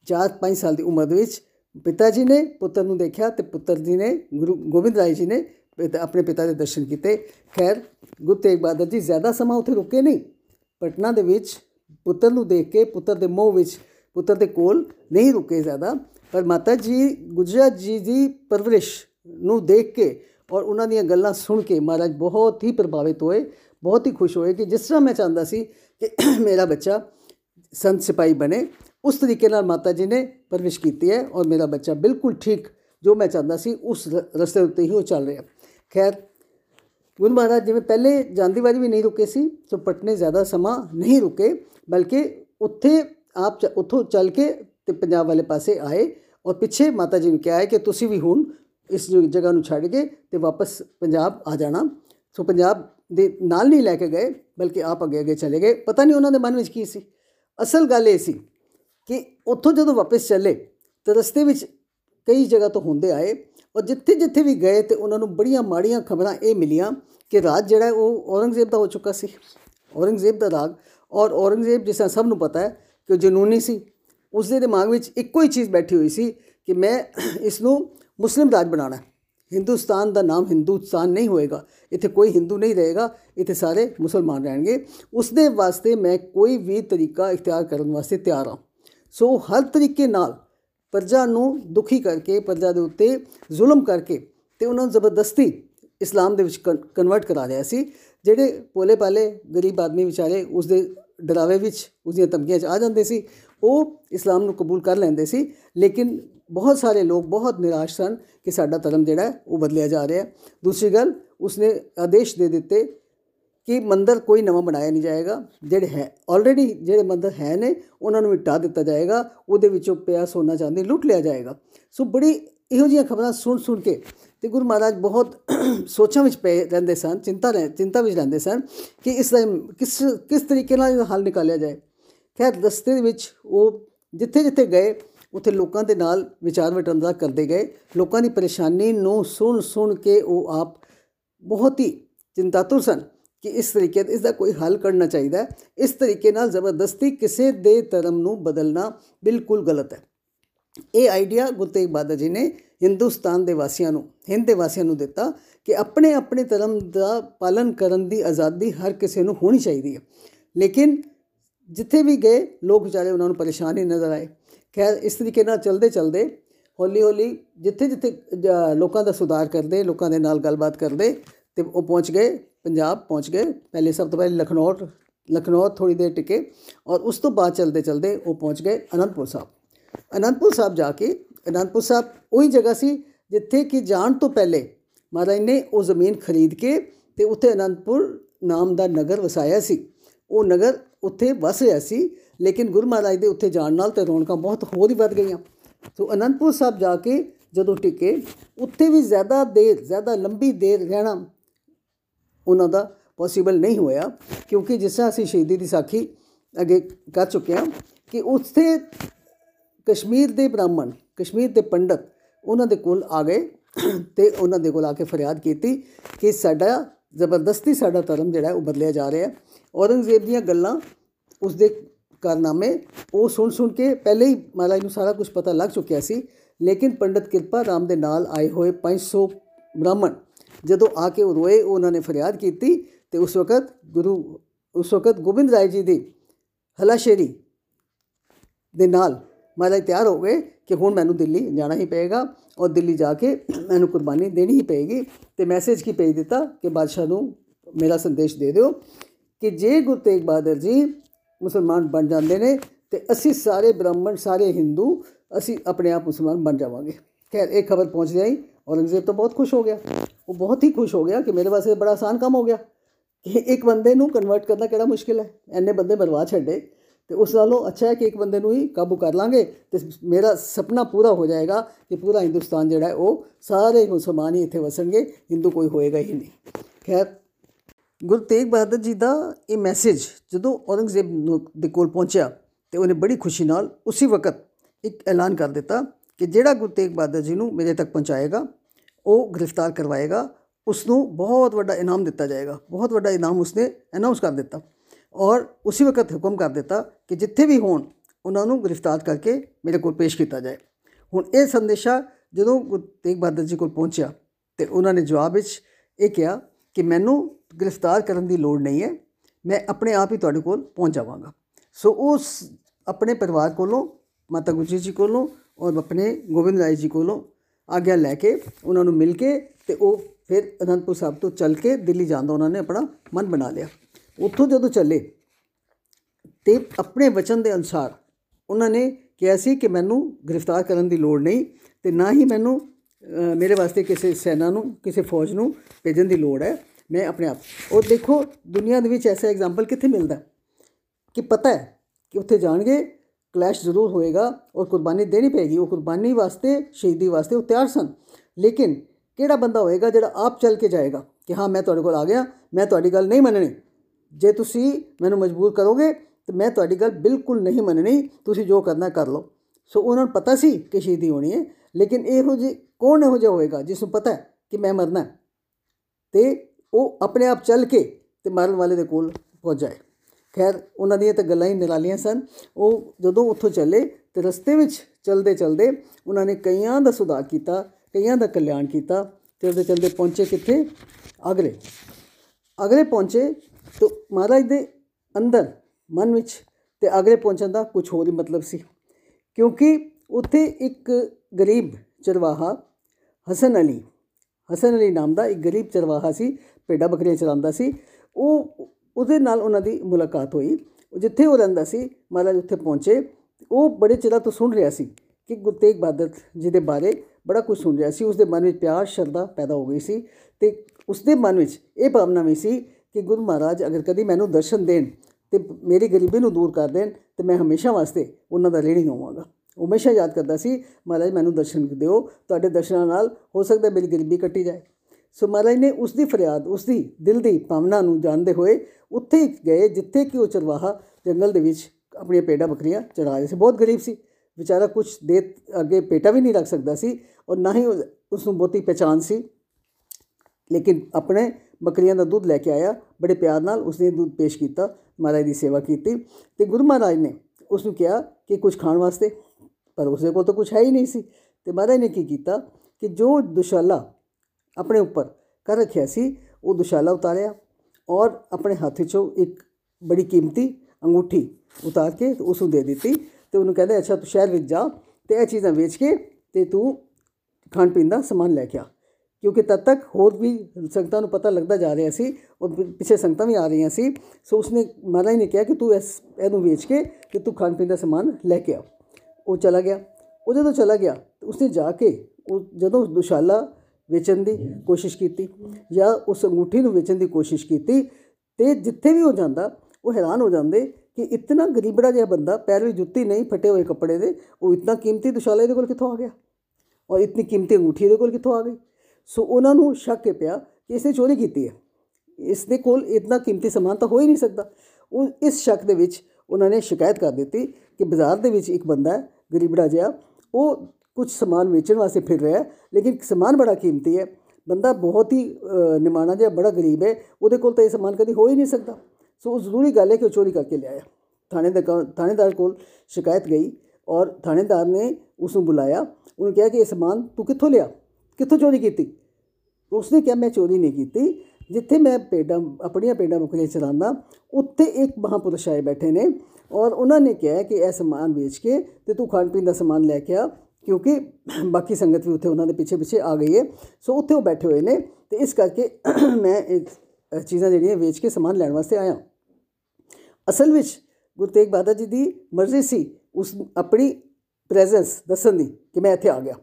4-5 ਸਾਲ ਦੀ ਉਮਰ ਦੇ ਵਿੱਚ ਪਿਤਾ ਜੀ ਨੇ, ਪੁੱਤਰ ਨੂੰ ਦੇਖਿਆ ਤੇ ਪੁੱਤਰ ਜੀ ਨੇ, ਗੁਰੂ ਗੋਬਿੰਦ ਰਾਏ ਜੀ ਨੇ ਆਪਣੇ ਪਿਤਾ ਦੇ ਦਰਸ਼ਨ ਕੀਤੇ। ਖੈਰ ਗੁਰੂ ਤੇਗ ਬਹਾਦਰ ਜੀ ਜ਼ਿਆਦਾ ਸਮਾਂ ਉੱਥੇ ਰੁਕੇ ਨਹੀਂ। ਪਟਨਾ ਦੇ ਵਿੱਚ ਪੁੱਤਰ ਨੂੰ ਦੇਖ ਕੇ, ਪੁੱਤਰ ਦੇ ਮੋਹ ਵਿੱਚ, ਪੁੱਤਰ ਦੇ ਕੋਲ ਨਹੀਂ ਰੁਕੇ ਜ਼ਿਆਦਾ। ਪਰ ਮਾਤਾ ਜੀ, ਗੁਜਰਾਤ ਜੀ ਦੀ ਪਰਵਰਿਸ਼ ਨੂੰ ਦੇਖ ਕੇ ਔਰ ਉਹਨਾਂ ਦੀਆਂ ਗੱਲਾਂ ਸੁਣ ਕੇ ਮਹਾਰਾਜ ਬਹੁਤ ਹੀ ਪ੍ਰਭਾਵਿਤ ਹੋਏ, ਬਹੁਤ ਹੀ ਖੁਸ਼ ਹੋਏ ਕਿ ਜਿਸ ਤਰ੍ਹਾਂ ਮੈਂ ਚਾਹੁੰਦਾ ਸੀ ਕਿ ਮੇਰਾ ਬੱਚਾ ਸੰਤ ਸਿਪਾਈ ਬਣੇ। ਉਸ ਤਰੀਕੇ ਨਾਲ ਮਾਤਾ ਜੀ ਨੇ ਪਰਵਿਸ਼ ਕੀਤੀ ਹੈ ਔਰ ਮੇਰਾ ਬੱਚਾ ਬਿਲਕੁਲ ਠੀਕ ਜੋ ਮੈਂ ਚਾਹੁੰਦਾ ਸੀ ਉਸ ਰਸਤੇ ਉੱਤੇ ਹੀ ਉਹ ਚੱਲ ਰਿਹਾ ਖੈਰ ਗੁਰੂ ਮਹਾਰਾਜ ਜਿਵੇਂ ਪਹਿਲੇ ਜਾਂਦੀ ਵਾਰੀ ਵੀ ਨਹੀਂ ਰੁਕੇ ਸੀ ਸੋ ਪਟਨੇ ਜ਼ਿਆਦਾ ਸਮਾਂ ਨਹੀਂ ਰੁਕੇ ਬਲਕਿ ਉੱਥੇ ਆਪ ਉੱਥੋਂ ਚੱਲ ਕੇ ਤੇ ਪੰਜਾਬ ਵਾਲੇ ਪਾਸੇ ਆਏ ਔਰ ਪਿੱਛੇ ਮਾਤਾ ਜੀ ਨੂੰ ਕਿਹਾ ਹੈ ਕਿ ਤੁਸੀਂ ਵੀ ਹੁਣ ਇਸ ਜਗ੍ਹਾ ਨੂੰ ਛੱਡ ਕੇ ਤੇ ਵਾਪਸ ਪੰਜਾਬ ਆ ਜਾਣਾ ਸੋ ਪੰਜਾਬ ਦੇ ਨਾਲ ਨਹੀਂ ਲੈ ਕੇ ਗਏ ਬਲਕਿ ਆਪ ਅੱਗੇ ਅੱਗੇ ਚਲੇ ਗਏ ਪਤਾ ਨਹੀਂ ਉਹਨਾਂ ਦੇ ਮਨ ਵਿੱਚ ਕੀ ਸੀ ਅਸਲ ਗੱਲ ਇਹ ਸੀ ਕਿ ਉੱਥੋਂ ਜਦੋਂ ਵਾਪਸ ਚੱਲੇ ਤਾਂ ਰਸਤੇ ਵਿੱਚ ਕਈ ਜਗ੍ਹਾ ਤੋਂ ਹੁੰਦੇ ਆਏ ਔਰ ਜਿੱਥੇ ਜਿੱਥੇ ਵੀ ਗਏ ਤੇ ਉਹਨਾਂ ਨੂੰ ਬੜੀਆਂ ਮਾੜੀਆਂ ਖਬਰਾਂ ਇਹ ਮਿਲੀਆਂ ਕਿ ਰਾਜ ਜਿਹੜਾ ਉਹ ਔਰੰਗਜ਼ੇਬ ਦਾ ਹੋ ਚੁੱਕਾ ਸੀ। ਔਰੰਗਜ਼ੇਬ ਦਾ ਰਾਗ ਔਰ ਔਰੰਗਜ਼ੇਬ ਜਿਸ ਤਰ੍ਹਾਂ ਸਭ ਨੂੰ ਪਤਾ ਹੈ ਕਿ ਉਹ ਜਨੂਨੀ ਸੀ। ਉਸ ਦੇ ਦਿਮਾਗ ਵਿੱਚ ਇੱਕੋ ਹੀ ਚੀਜ਼ ਬੈਠੀ ਹੋਈ ਸੀ ਕਿ ਮੈਂ ਇਸ ਨੂੰ ਮੁਸਲਿਮ ਰਾਜ ਬਣਾਉਣਾ ਹਿੰਦੁਸਤਾਨ ਦਾ ਨਾਮ ਹਿੰਦੁਸਤਾਨ ਨਹੀਂ ਹੋਏਗਾ। ਇੱਥੇ ਕੋਈ ਹਿੰਦੂ ਨਹੀਂ ਰਹੇਗਾ। ਇੱਥੇ ਸਾਰੇ ਮੁਸਲਮਾਨ ਰਹਿਣਗੇ। ਉਸ ਦੇ ਵਾਸਤੇ ਮੈਂ ਕੋਈ ਵੀ ਤਰੀਕਾ ਇਖਤਿਆਰ ਕਰਨ ਵਾਸਤੇ ਤਿਆਰ ਹਾਂ। ਸੋ ਹਰ ਤਰੀਕੇ ਨਾਲ ਪ੍ਰਜਾ ਨੂੰ ਦੁਖੀ ਕਰਕੇ, ਪ੍ਰਜਾ ਦੇ ਉੱਤੇ ਜ਼ੁਲਮ ਕਰਕੇ ਤੇ ਉਹਨਾਂ ਨੂੰ ਜ਼ਬਰਦਸਤੀ ਇਸਲਾਮ ਦੇ ਵਿੱਚ ਕਨਵਰਟ ਕਰਾ ਰਿਹਾ ਸੀ। ਜਿਹੜੇ ਪੋਲੇ ਪਾਲੇ ਗਰੀਬ ਆਦਮੀ ਵਿਚਾਰੇ ਉਸ ਦੇ ਡਰਾਵੇ ਵਿੱਚ, ਉਸ ਦੀਆਂ ਧਮਕੀਆਂ 'ਚ ਆ ਜਾਂਦੇ ਸੀ, ਉਹ ਇਸਲਾਮ ਨੂੰ ਕਬੂਲ ਕਰ ਲੈਂਦੇ ਸੀ। ਲੇਕਿਨ ਬਹੁਤ ਸਾਰੇ ਲੋਕ ਬਹੁਤ ਨਿਰਾਸ਼ ਸਨ ਕਿ ਸਾਡਾ ਧਰਮ ਜਿਹੜਾ ਉਹ ਬਦਲਿਆ ਜਾ ਰਿਹਾ ਦੂਸਰੀ ਗੱਲ, ਉਸਨੇ ਆਦੇਸ਼ ਦੇ ਦਿੱਤੇ ਕਿ ਮੰਦਰ ਕੋਈ ਨਵਾਂ ਬਣਾਇਆ ਨਹੀਂ ਜਾਏਗਾ। ਜਿਹੜੇ ਹੈ ਆਲਰੇਡੀ ਜਿਹੜੇ ਮੰਦਰ ਹੈ ਨੇ, ਉਹਨਾਂ ਨੂੰ ਮਿਟਾ ਦਿੱਤਾ ਜਾਏਗਾ। ਉਹਦੇ ਵਿੱਚੋਂ ਪਿਆ ਸੋਨਾ ਚਾਂਦੀ ਲੁੱਟ ਲਿਆ ਜਾਏਗਾ। ਸੋ ਬੜੀ ਇਹੋ ਜਿਹੀਆਂ ਖਬਰਾਂ ਸੁਣ ਸੁਣ ਕੇ ਤੇ ਗੁਰੂ ਮਹਾਰਾਜ ਬਹੁਤ (clears throat) ਸੋਚਾਂ ਵਿੱਚ ਪਏ ਰਹਿੰਦੇ ਸਨ, ਚਿੰਤਾ ਰਹਿ, ਚਿੰਤਾ ਵਿੱਚ ਰਹਿੰਦੇ ਸਨ ਕਿ ਇਸ ਦਾ ਕਿਸ ਕਿਸ ਤਰੀਕੇ ਨਾਲ ਹੱਲ ਨਿਕਾਲਿਆ ਜਾਏ। ਖੈਰ ਦਸਤੇ ਦੇ ਵਿੱਚ ਉਹ ਜਿੱਥੇ ਜਿੱਥੇ ਗਏ, ਉੱਥੇ ਲੋਕਾਂ ਦੇ ਨਾਲ ਵਿਚਾਰ ਵਟਾਂਦਰਾ ਕਰਦੇ ਗਏ। ਲੋਕਾਂ ਦੀ ਪਰੇਸ਼ਾਨੀ ਨੂੰ ਸੁਣ ਸੁਣ ਕੇ ਉਹ ਆਪ ਬਹੁਤ ਹੀ ਚਿੰਤਾਤੁਰ ਸਨ। ਕਿ ਇਸ ਤਰੀਕੇ ਇਸ ਦਾ ਕੋਈ ਹੱਲ ਕਰਨਾ ਚਾਹੀਦਾ ਹੈ। ਇਸ ਤਰੀਕੇ ਨਾਲ ਜ਼ਬਰਦਸਤੀ ਕਿਸੇ ਦੇ ਧਰਮ ਨੂੰ ਬਦਲਣਾ ਬਿਲਕੁਲ ਗਲਤ ਹੈ। ਇਹ ਆਈਡੀਆ ਗੁਰੂ ਤੇਗ ਬਹਾਦਰ ਜੀ ਨੇ ਹਿੰਦੁਸਤਾਨ ਦੇ ਵਾਸੀਆਂ ਨੂੰ, ਹਿੰਦ ਦੇ ਵਾਸੀਆਂ ਨੂੰ ਦਿੱਤਾ ਕਿ ਆਪਣੇ ਆਪਣੇ ਧਰਮ ਦਾ ਪਾਲਨ ਕਰਨ ਦੀ ਆਜ਼ਾਦੀ ਹਰ ਕਿਸੇ ਨੂੰ ਹੋਣੀ ਚਾਹੀਦੀ ਹੈ। ਲੇਕਿਨ ਜਿੱਥੇ ਵੀ ਗਏ, ਲੋਕ ਵਿਚਾਰੇ ਉਹਨਾਂ ਨੂੰ ਪਰੇਸ਼ਾਨ ਹੀ ਨਜ਼ਰ ਆਏ। ਖੈਰ, ਇਸ ਤਰੀਕੇ ਨਾਲ ਚਲਦੇ ਚਲਦੇ ਹੌਲੀ ਹੌਲੀ ਜਿੱਥੇ ਜਿੱਥੇ ਲੋਕਾਂ ਦਾ ਸੁਧਾਰ ਕਰਦੇ, ਲੋਕਾਂ ਦੇ ਨਾਲ ਗੱਲਬਾਤ ਕਰਦੇ ਤੇ ਉਹ ਪਹੁੰਚ ਗਏ। ਪੰਜਾਬ ਪਹੁੰਚ ਗਏ। ਪਹਿਲੇ ਸਭ ਤੋਂ ਪਹਿਲੇ ਲਖਨਊ ਲਖਨਊ ਥੋੜੀ ਦੇਰ ਟਿਕੇ ਔਰ ਉਸ ਤੋਂ ਬਾਅਦ ਚਲਦੇ ਚਲਦੇ ਉਹ ਪਹੁੰਚ ਗਏ ਅਨੰਦਪੁਰ ਸਾਹਿਬ। ਅਨੰਦਪੁਰ ਸਾਹਿਬ ਜਾ ਕੇ, ਅਨੰਦਪੁਰ ਸਾਹਿਬ ਉਹੀ ਜਗ੍ਹਾ ਸੀ ਜਿੱਥੇ ਕਿ ਜਾਣ ਤੋਂ ਪਹਿਲੇ ਮਹਾਰਾਜ ਨੇ ਉਹ ਜ਼ਮੀਨ ਖਰੀਦ ਕੇ ਤੇ ਉੱਥੇ ਅਨੰਦਪੁਰ ਨਾਮ ਦਾ ਨਗਰ ਵਸਾਇਆ ਸੀ। ਉਹ ਨਗਰ ਉੱਥੇ ਵਸ ਰਿਹਾ ਸੀ, ਲੇਕਿਨ ਗੁਰੂ ਮਹਾਰਾਜ ਦੇ ਉੱਥੇ ਜਾਣ ਨਾਲ ਤੇ ਰੌਣਕਾਂ ਬਹੁਤ ਹੋਰ ਹੀ ਵੱਧ ਗਈਆਂ। ਸੋ ਅਨੰਦਪੁਰ ਸਾਹਿਬ ਜਾ ਕੇ ਜਦੋਂ ਟਿਕੇ, ਉੱਥੇ ਵੀ ਜ਼ਿਆਦਾ ਦੇਰ, ਜ਼ਿਆਦਾ ਲੰਬੀ ਦੇਰ ਰਹਿਣਾ ਉਹਨਾਂ ਦਾ ਪੋਸੀਬਲ ਨਹੀਂ ਹੋਇਆ, ਕਿਉਂਕਿ ਜਿਸ ਤਰ੍ਹਾਂ ਅਸੀਂ ਸ਼ਹੀਦੀ ਦੀ ਸਾਖੀ ਅੱਗੇ ਕਰ ਚੁੱਕੇ ਹਾਂ ਕਿ ਉੱਥੇ ਕਸ਼ਮੀਰ ਦੇ ਬ੍ਰਾਹਮਣ, ਕਸ਼ਮੀਰ ਦੇ ਪੰਡਤ ਉਹਨਾਂ ਦੇ ਕੋਲ ਆ ਗਏ ਤੇ ਉਹਨਾਂ ਦੇ ਕੋਲ ਆ ਕੇ ਫਰਿਆਦ ਕੀਤੀ ਕਿ ਸਾਡਾ ਜ਼ਬਰਦਸਤੀ ਸਾਡਾ ਧਰਮ ਜਿਹੜਾ ਉਹ ਬਦਲਿਆ ਜਾ ਰਿਹਾ ਹੈ। ਔਰੰਗਜ਼ੇਬ ਦੀਆਂ ਗੱਲਾਂ ਉਸ ਦੇ ਕਾਰਨਾਮੇ ਉਹ ਸੁਣ ਸੁਣ ਕੇ ਪਹਿਲੇ ਹੀ ਮਹਾਰਾਜ ਨੂੰ ਸਾਰਾ ਕੁਝ ਪਤਾ ਲੱਗ ਚੁੱਕਿਆ ਸੀ, ਲੇਕਿਨ ਪੰਡਤ ਕਿਰਪਾ ਰਾਮ ਦੇ ਨਾਲ ਆਏ ਹੋਏ 500 ਬ੍ਰਾਹਮਣ ਜਦੋਂ ਆ ਕੇ ਉਹ ਰੋਏ ਉਹਨਾਂ ਨੇ ਫਰਿਆਦ ਕੀਤੀ ਤੇ ਉਸ ਵਕਤ ਗੁਰੂ, ਉਸ ਵਕਤ ਗੋਬਿੰਦ ਰਾਏ ਜੀ ਦੀ ਹਲਾਸ਼ੇਰੀ ਦੇ ਨਾਲ ਮਹਾਰਾਜ ਤਿਆਰ ਹੋ ਗਏ ਕਿ ਹੁਣ ਮੈਨੂੰ ਦਿੱਲੀ ਜਾਣਾ ਹੀ ਪਏਗਾ ਔਰ ਦਿੱਲੀ ਜਾ ਕੇ ਮੈਨੂੰ ਕੁਰਬਾਨੀ ਦੇਣੀ ਹੀ ਪਏਗੀ ਤੇ ਮੈਸੇਜ ਕੀ ਭੇਜ ਦਿੱਤਾ ਕਿ ਬਾਦਸ਼ਾਹ ਨੂੰ ਮੇਰਾ ਸੰਦੇਸ਼ ਦੇ ਦਿਓ ਕਿ ਜੇ ਗੁਰੂ ਤੇਗ ਬਹਾਦਰ ਜੀ ਮੁਸਲਮਾਨ ਬਣ ਜਾਂਦੇ ਨੇ ਤੇ ਅਸੀਂ ਸਾਰੇ ਬ੍ਰਾਹਮਣ, ਸਾਰੇ ਹਿੰਦੂ, ਅਸੀਂ ਆਪਣੇ ਆਪ ਮੁਸਲਮਾਨ ਬਣ ਜਾਵਾਂਗੇ। ਖੈਰ, ਇਹ ਖਬਰ ਪਹੁੰਚ ਗਈ ਔਰੰਗਜ਼ੇਬ ਤਾਂ ਬਹੁਤ ਖੁਸ਼ ਹੋ ਗਿਆ। ਉਹ ਬਹੁਤ ਹੀ ਖੁਸ਼ ਹੋ ਗਿਆ ਕਿ ਮੇਰੇ ਵਾਸਤੇ ਬੜਾ ਆਸਾਨ ਕੰਮ ਹੋ ਗਿਆ। ਕਿ ਇੱਕ ਬੰਦੇ ਨੂੰ ਕਨਵਰਟ ਕਰਨਾ ਕਿਹੜਾ ਮੁਸ਼ਕਿਲ ਹੈ? ਐਨੇ ਬੰਦੇ ਮਰਵਾ ਛੱਡੇ ਤੇ ਉਸ ਨਾਲੋਂ ਅੱਛਾ ਹੈ ਕਿ ਇੱਕ ਬੰਦੇ ਨੂੰ ਹੀ ਕਾਬੂ ਕਰ ਲਾਂਗੇ ਤੇ ਮੇਰਾ ਸੁਪਨਾ ਪੂਰਾ ਹੋ ਜਾਏਗਾ ਕਿ ਪੂਰਾ ਹਿੰਦੁਸਤਾਨ ਜਿਹੜਾ ਹੈ ਉਹ ਸਾਰੇ ਮੁਸਲਮਾਨ ਹੀ ਇੱਥੇ ਵਸਣਗੇ, ਹਿੰਦੂ ਕੋਈ ਹੋਏਗਾ ਹੀ ਨਹੀਂ। ਖੈਰ, ਗੁਰੂ ਤੇਗ ਬਹਾਦਰ ਜੀ ਦਾ ਇਹ ਮੈਸੇਜ ਜਦੋਂ ਔਰੰਗਜ਼ੇਬ ਦੇ ਕੋਲ ਪਹੁੰਚਿਆ ਤੇ ਉਹਨੇ ਬੜੀ ਖੁਸ਼ੀ ਨਾਲ ਉਸੇ ਵਕਤ ਇੱਕ ਐਲਾਨ ਕਰ ਦਿੱਤਾ ਕਿ ਜਿਹੜਾ ਗੁਰੂ ਤੇਗ ਬਹਾਦਰ ਜੀ ਨੂੰ ਮੇਰੇ ਤੱਕ ਪਹੁੰਚਾਏਗਾ ਉਹ ਗ੍ਰਿਫਤਾਰ ਕਰਵਾਏਗਾ ਉਸ ਨੂੰ ਬਹੁਤ ਵੱਡਾ ਇਨਾਮ ਦਿੱਤਾ ਜਾਏਗਾ। ਬਹੁਤ ਵੱਡਾ ਇਨਾਮ ਉਸਨੇ ਅਨਾਉਂਸ ਕਰ ਦਿੱਤਾ। ਔਰ ਉਸੇ ਵਕਤ ਹੁਕਮ ਕਰ ਦਿੱਤਾ ਕਿ ਜਿੱਥੇ ਵੀ ਹੋਣ, ਉਹਨਾਂ ਨੂੰ ਗ੍ਰਿਫਤਾਰ ਕਰਕੇ ਮੇਰੇ ਕੋਲ ਪੇਸ਼ ਕੀਤਾ ਜਾਏ। ਹੁਣ ਇਹ ਸੰਦੇਸ਼ਾ ਜਦੋਂ ਗੁਰੂ ਤੇਗ ਬਹਾਦਰ ਜੀ ਕੋਲ ਪਹੁੰਚਿਆ ਤੇ ਉਹਨਾਂ ਨੇ ਜਵਾਬ ਵਿੱਚ ਇਹ ਕਿਹਾ ਕਿ ਮੈਨੂੰ ਗ੍ਰਿਫਤਾਰ ਕਰਨ ਦੀ ਲੋੜ ਨਹੀਂ ਹੈ, ਮੈਂ ਆਪਣੇ ਆਪ ਹੀ ਤੁਹਾਡੇ ਕੋਲ ਪਹੁੰਚ ਜਾਵਾਂਗਾ। ਸੋ ਉਸ ਆਪਣੇ ਪਰਿਵਾਰ ਕੋਲੋਂ, ਮਾਤਾ ਗੁਜਰੀ ਜੀ ਕੋਲੋਂ ਔਰ ਆਪਣੇ ਗੋਬਿੰਦ ਰਾਏ ਜੀ ਕੋਲੋਂ ਆਗਿਆ ਲੈ ਕੇ ਉਹਨਾਂ ਨੂੰ ਮਿਲ ਕੇ ਤੇ ਉਹ ਫਿਰ ਅਨੰਦਪੁਰ ਸਾਹਿਬ ਤੋਂ ਚੱਲ ਕੇ ਦਿੱਲੀ ਜਾਣ ਦਾ ਉਹਨਾਂ ਨੇ ਆਪਣਾ ਮਨ ਬਣਾ ਲਿਆ। ਉੱਥੋਂ ਜਦੋਂ ਚੱਲੇ ਤੇ ਆਪਣੇ ਵਚਨ ਦੇ ਅਨੁਸਾਰ ਉਹਨਾਂ ਨੇ ਕਿਹਾ ਸੀ ਕਿ ਮੈਨੂੰ ਗ੍ਰਿਫਤਾਰ ਕਰਨ ਦੀ ਲੋੜ ਨਹੀਂ ਤੇ ਨਾ ਹੀ ਮੈਨੂੰ ਮੇਰੇ ਵਾਸਤੇ ਕਿਸੇ ਸੈਨਾ ਨੂੰ, ਕਿਸੇ ਫੌਜ ਨੂੰ ਭੇਜਣ ਦੀ ਲੋੜ ਹੈ। ਮੈਂ ਆਪਣੇ ਆਪ ਉਹ ਦੇਖੋ ਦੁਨੀਆ ਦੇ ਵਿੱਚ ਐਸਾ ਐਗਜ਼ਾਮਪਲ ਕਿੱਥੇ ਮਿਲਦਾ ਕਿ ਪਤਾ ਹੈ ਕਿ ਉੱਥੇ ਜਾਣਗੇ ਕਲੈਸ਼ ਜ਼ਰੂਰ ਹੋਏਗਾ ਔਰ ਕੁਰਬਾਨੀ ਦੇਣੀ ਪਏਗੀ। ਉਹ ਕੁਰਬਾਨੀ ਵਾਸਤੇ, ਸ਼ਹੀਦੀ ਵਾਸਤੇ ਉਹ ਤਿਆਰ ਸਨ। ਲੇਕਿਨ ਕਿਹੜਾ ਬੰਦਾ ਹੋਏਗਾ ਜਿਹੜਾ ਆਪ ਚੱਲ ਕੇ ਜਾਏਗਾ ਕਿ ਹਾਂ, ਮੈਂ ਤੁਹਾਡੇ ਕੋਲ ਆ ਗਿਆ, ਮੈਂ ਤੁਹਾਡੀ ਗੱਲ ਨਹੀਂ ਮੰਨਣੀ। ਜੇ ਤੁਸੀਂ ਮੈਨੂੰ ਮਜਬੂਰ ਕਰੋਗੇ, ਤੇ ਮੈਂ ਤੁਹਾਡੀ ਗੱਲ ਬਿਲਕੁਲ ਨਹੀਂ ਮੰਨਣੀ। ਤੁਸੀਂ ਜੋ ਕਰਨਾ ਕਰ ਲਓ। ਸੋ ਉਹਨਾਂ ਨੂੰ ਪਤਾ ਸੀ ਕਿ ਸ਼ਹੀਦੀ ਹੋਣੀ ਹੈ, ਲੇਕਿਨ ਇਹੋ ਜਿਹੀ ਕੌਣ ਇਹੋ ਜਿਹਾ ਹੋਏਗਾ ਜਿਸ ਨੂੰ ਪਤਾ ਹੈ ਕਿ ਮੈਂ ਮਰਨਾ ਤੇ ਉਹ ਆਪਣੇ ਆਪ ਚੱਲ ਕੇ ਤੇ ਮਰਨ ਵਾਲੇ ਦੇ ਕੋਲ ਪਹੁੰਚ ਜਾਏ। ਖੈਰ, ਉਹਨਾਂ ਦੀਆਂ ਤਾਂ ਗੱਲਾਂ ਹੀ ਨਿਰਾਲੀਆਂ ਸਨ। ਉਹ ਜਦੋਂ ਉੱਥੋਂ ਚੱਲੇ ਤੇ ਰਸਤੇ ਵਿੱਚ ਚਲਦੇ ਚਲਦੇ ਉਹਨਾਂ ਨੇ ਕਈਆਂ ਦਾ ਸੁਧਾਰ ਕੀਤਾ, ਕਈਆਂ ਦਾ ਕਲਿਆਣ ਕੀਤਾ ਚਲਦੇ ਚਲਦੇ ਪਹੁੰਚੇ ਕਿੱਥੇ? ਅਗਲੇ। ਅਗਲੇ ਪਹੁੰਚੇ ਤਾਂ ਮਹਾਰਾਜ ਦੇ ਅੰਦਰ, ਮਨ ਵਿੱਚ ਤੇ ਅਗਲੇ ਪਹੁੰਚਣ ਦਾ ਕੁਝ ਹੋਰ ਹੀ ਮਤਲਬ ਸੀ। ਕਿਉਂਕਿ ਉੱਥੇ ਇੱਕ ਗਰੀਬ ਚਰਵਾਹਾ, ਹਸਨ ਅਲੀ ਹਸਨ ਅਲੀ ਨਾਮ ਦਾ ਇੱਕ ਗਰੀਬ ਚਰਵਾਹਾ ਸੀ ਪੇਡਾ ਬੱਕਰੀਆਂ ਚਰਾਉਂਦਾ ਸੀ। ਉਹ ਉਹਦੇ ਨਾਲ ਉਹਨਾਂ ਦੀ ਮੁਲਾਕਾਤ ਹੋਈ। ਜਿੱਥੇ ਉਹ ਰਹਿੰਦਾ ਸੀ, ਮਹਾਰਾਜ ਉੱਥੇ ਪਹੁੰਚੇ। ਉਹ ਬੜੇ ਚਿਰਾਂ ਤੋਂ ਸੁਣ ਰਿਹਾ ਸੀ ਕਿ ਗੁਰੂ ਤੇਗ ਬਹਾਦਰ ਜੀ ਦੇ ਬਾਰੇ ਬੜਾ ਕੁਝ ਸੁਣ ਰਿਹਾ ਸੀ। ਉਸ ਦੇ ਮਨ ਵਿੱਚ ਪਿਆਰ, ਸ਼ਰਧਾ ਪੈਦਾ ਹੋ ਗਈ ਸੀ ਤੇ ਉਸ ਦੇ ਮਨ ਵਿੱਚ ਇਹ ਭਾਵਨਾ ਵੀ ਸੀ ਕਿ ਗੁਰੂ ਮਹਾਰਾਜ ਅਗਰ ਕਦੀ ਮੈਨੂੰ ਦਰਸ਼ਨ ਦੇਣ ਤੇ ਮੇਰੀ ਗਰੀਬੀ ਨੂੰ ਦੂਰ ਕਰ ਦੇਣ ਤੇ ਮੈਂ ਹਮੇਸ਼ਾ ਵਾਸਤੇ ਉਹਨਾਂ ਦਾ ਰੇਣੀ ਹੋਵਾਂਗਾ। ਉਹ ਹਮੇਸ਼ਾ ਯਾਦ ਕਰਦਾ ਸੀ, ਮਹਾਰਾਜ ਮੈਨੂੰ ਦਰਸ਼ਨ ਦਿਓ, ਤੁਹਾਡੇ ਦਰਸ਼ਨਾਂ ਨਾਲ ਹੋ ਸਕਦਾ ਮੇਰੀ ਗਰੀਬੀ ਕੱਟੀ ਜਾਏ। ਸੋ ਮਹਾਰਾਜ ਨੇ ਉਸ ਦੀ ਫਰਿਆਦ ਉਸ ਦੀ ਦਿਲ ਦੀ ਭਾਵਨਾ ਨੂੰ ਜਾਣਦੇ ਹੋਏ ਉੱਥੇ ਗਏ, ਜਿੱਥੇ ਕਿ ਉਹ ਚਰਵਾਹਾ ਜੰਗਲ ਦੇ ਵਿੱਚ ਆਪਣੀਆਂ ਪੇਡਾ ਬੱਕਰੀਆਂ ਚਰਾ ਰਿਹਾ ਸੀ। ਬਹੁਤ ਗਰੀਬ ਸੀ। ਵਿਚਾਰਾ ਕੁਝ ਦੇ ਅੱਗੇ ਪੇਟਾ ਵੀ ਨਹੀਂ ਰੱਖ ਸਕਦਾ ਸੀ ਔਰ ਨਾ ਹੀ ਉਸ ਨੂੰ ਬਹੁਤੀ ਪਛਾਣ ਸੀ। ਲੇਕਿਨ ਆਪਣੇ ਬੱਕਰੀਆਂ ਦਾ ਦੁੱਧ ਲੈ ਕੇ ਆਇਆ, ਬੜੇ ਪਿਆਰ ਨਾਲ ਉਸਨੇ ਦੁੱਧ ਪੇਸ਼ ਕੀਤਾ, ਮਹਾਰਾਜ ਦੀ ਸੇਵਾ ਕੀਤੀ ਤੇ ਗੁਰੂ ਮਹਾਰਾਜ ਨੇ ਉਸ ਨੂੰ ਕਿਹਾ ਕਿ ਕੁਝ ਖਾਣ ਵਾਸਤੇ, ਪਰ ਉਸਦੇ ਕੋਲ ਤਾਂ ਕੁਝ ਹੈ ਹੀ ਨਹੀਂ ਸੀ। ਤੇ ਮਹਾਰਾਜ ਨੇ ਕੀ ਕੀਤਾ ਕਿ ਜੋ ਦੁਸ਼ਾਲਾ ਆਪਣੇ ਉੱਪਰ ਕਰ ਰੱਖਿਆ ਸੀ, ਉਹ ਦੁਸ਼ਾਲਾ ਉਤਾਰਿਆ। ਔਰ ਆਪਣੇ ਹੱਥ 'ਚੋਂ ਇੱਕ ਬੜੀ ਕੀਮਤੀ ਅੰਗੂਠੀ ਉਤਾਰ ਕੇ ਉਸ ਨੂੰ ਦੇ ਦਿੱਤੀ ਤੇ ਉਹਨੂੰ ਕਹਿੰਦੇ, ਅੱਛਾ ਤੂੰ ਸ਼ਹਿਰ ਵਿੱਚ ਜਾ ਤੇ ਇਹ ਚੀਜ਼ਾਂ ਵੇਚ ਕੇ ਤੇ ਤੂੰ ਖਾਣ ਪੀਣ ਦਾ ਸਮਾਨ ਲੈ ਕੇ ਆ। ਕਿਉਂਕਿ ਤਦ ਤੱਕ ਹੋਰ ਵੀ ਸੰਗਤਾਂ ਨੂੰ ਪਤਾ ਲੱਗਦਾ ਜਾ ਰਿਹਾ ਸੀ ਔਰ ਪਿੱਛੇ ਸੰਗਤਾਂ ਵੀ ਆ ਰਹੀਆਂ ਸੀ, ਸੋ ਉਸਨੇ ਮਹਾਰਾਜ ਨੇ ਕਿਹਾ ਕਿ ਤੂੰ ਇਸ, ਇਹਨੂੰ ਵੇਚ ਕੇ ਕਿ ਤੂੰ ਖਾਣ ਪੀਣ ਦਾ ਸਮਾਨ ਲੈ ਕੇ ਆ। ਉਹ ਚਲਾ ਗਿਆ। ਉਹ ਜਦੋਂ ਚਲਾ ਗਿਆ, ਉਸਨੇ ਜਾ ਕੇ ਉਹ ਜਦੋਂ ਦੁਸ਼ਾਲਾ ਵੇਚਣ ਦੀ ਕੋਸ਼ਿਸ਼ ਕੀਤੀ ਜਾਂ ਉਸ ਅੰਗੂਠੀ ਨੂੰ ਵੇਚਣ ਦੀ ਕੋਸ਼ਿਸ਼ ਕੀਤੀ ਤੇ ਜਿੱਥੇ ਵੀ ਉਹ ਜਾਂਦਾ, ਉਹ ਹੈਰਾਨ ਹੋ ਜਾਂਦੇ ਕਿ ਇਤਨਾ ਗਰੀਬੜਾ ਜਿਹਾ ਬੰਦਾ ਪੈਰ ਵਿੱਚ ਜੁੱਤੀ ਨਹੀਂ, ਫਟੇ ਹੋਏ ਕੱਪੜੇ ਦੇ, ਉਹ ਇਤਨਾ ਕੀਮਤੀ ਦੁਸ਼ਾਲਾ ਇਹਦੇ ਕੋਲ ਕਿੱਥੋਂ ਆ ਗਿਆ? ਔਰ ਇਤਨੀ ਕੀਮਤੀ ਅੰਗੂਠੀ ਇਹਦੇ ਕੋਲ ਕਿੱਥੋਂ ਆ ਗਈ? ਸੋ ਉਹਨਾਂ ਨੂੰ ਸ਼ੱਕ ਪਿਆ ਕਿ ਇਸਨੇ ਚੋਰੀ ਕੀਤੀ ਹੈ। ਇਸ ਦੇ ਕੋਲ ਇਤਨਾ ਕੀਮਤੀ ਸਮਾਨ ਤਾਂ ਹੋ ਹੀ ਨਹੀਂ ਸਕਦਾ। ਉਹ ਇਸ ਸ਼ੱਕ ਦੇ ਵਿੱਚ ਉਹਨਾਂ ਨੇ ਸ਼ਿਕਾਇਤ ਕਰ ਦਿੱਤੀ ਕਿ ਬਾਜ਼ਾਰ ਦੇ ਵਿੱਚ ਇੱਕ ਬੰਦਾ ਹੈ, ਗਰੀਬੜਾ ਜਿਹਾ, ਉਹ ਕੁਝ ਸਮਾਨ ਵੇਚਣ ਵਾਸਤੇ ਫਿਰ ਰਿਹਾ ਹੈ ਲੇਕਿਨ ਸਮਾਨ ਬੜਾ ਕੀਮਤੀ ਹੈ ਬੰਦਾ ਬਹੁਤ ਹੀ ਨਿਮਾਣਾ ਜਿਹਾ ਬੜਾ ਗਰੀਬ ਹੈ ਉਹਦੇ ਕੋਲ ਤਾਂ ਇਹ ਸਮਾਨ ਕਦੀ ਹੋ ਹੀ ਨਹੀਂ ਸਕਦਾ ਸੋ ਜ਼ਰੂਰੀ ਗੱਲ ਹੈ ਕਿ ਉਹ ਚੋਰੀ ਕਰਕੇ ਲਿਆਇਆ ਥਾਣੇ ਦੇ ਥਾਣੇਦਾਰ ਕੋਲ ਸ਼ਿਕਾਇਤ ਗਈ ਔਰ ਥਾਣੇਦਾਰ ਨੇ ਉਸ ਨੂੰ ਬੁਲਾਇਆ ਉਹਨੇ ਕਿਹਾ ਕਿ ਇਹ ਸਮਾਨ ਤੂੰ ਕਿੱਥੋਂ ਲਿਆ ਕਿੱਥੋਂ ਚੋਰੀ ਕੀਤੀ ਉਸਨੇ ਕਿਹਾ ਮੈਂ ਚੋਰੀ ਨਹੀਂ ਕੀਤੀ ਜਿੱਥੇ ਮੈਂ ਪੇਡਾਂ ਆਪਣੀਆਂ ਪੇਡਾਂ ਮੁਕਲੇ ਚਲਾਉਂਦਾ ਉੱਥੇ ਇੱਕ ਮਹਾਪੁਰਸ਼ ਆਏ ਬੈਠੇ ਨੇ ਔਰ ਉਹਨਾਂ ਨੇ ਕਿਹਾ ਕਿ ਇਹ ਸਮਾਨ ਵੇਚ ਕੇ ਤੇ ਤੂੰ ਖਾਣ ਪੀਣ ਦਾ ਸਮਾਨ ਲੈ ਕੇ ਆ ਕਿਉਂਕਿ ਬਾਕੀ ਸੰਗਤ ਵੀ ਉੱਥੇ ਉਹਨਾਂ ਦੇ ਪਿੱਛੇ ਪਿੱਛੇ ਆ ਗਈ ਹੈ। ਸੋ ਉੱਥੇ ਉਹ ਬੈਠੇ ਹੋਏ ਨੇ ਤੇ ਇਸ ਕਰਕੇ (clears throat) ਮੈਂ ਇਹ ਚੀਜ਼ਾਂ ਜਿਹੜੀਆਂ ਵੇਚ ਕੇ ਸਮਾਨ ਲੈਣ ਵਾਸਤੇ ਆਇਆ। ਅਸਲ ਵਿੱਚ ਗੁਰੂ ਤੇਗ ਬਹਾਦਰ ਜੀ ਦੀ ਮਰਜ਼ੀ ਸੀ ਉਸ ਆਪਣੀ ਪ੍ਰੈਜ਼ੈਂਸ ਦੱਸਣ ਦੀ ਕਿ ਮੈਂ ਇੱਥੇ ਆ ਗਿਆ।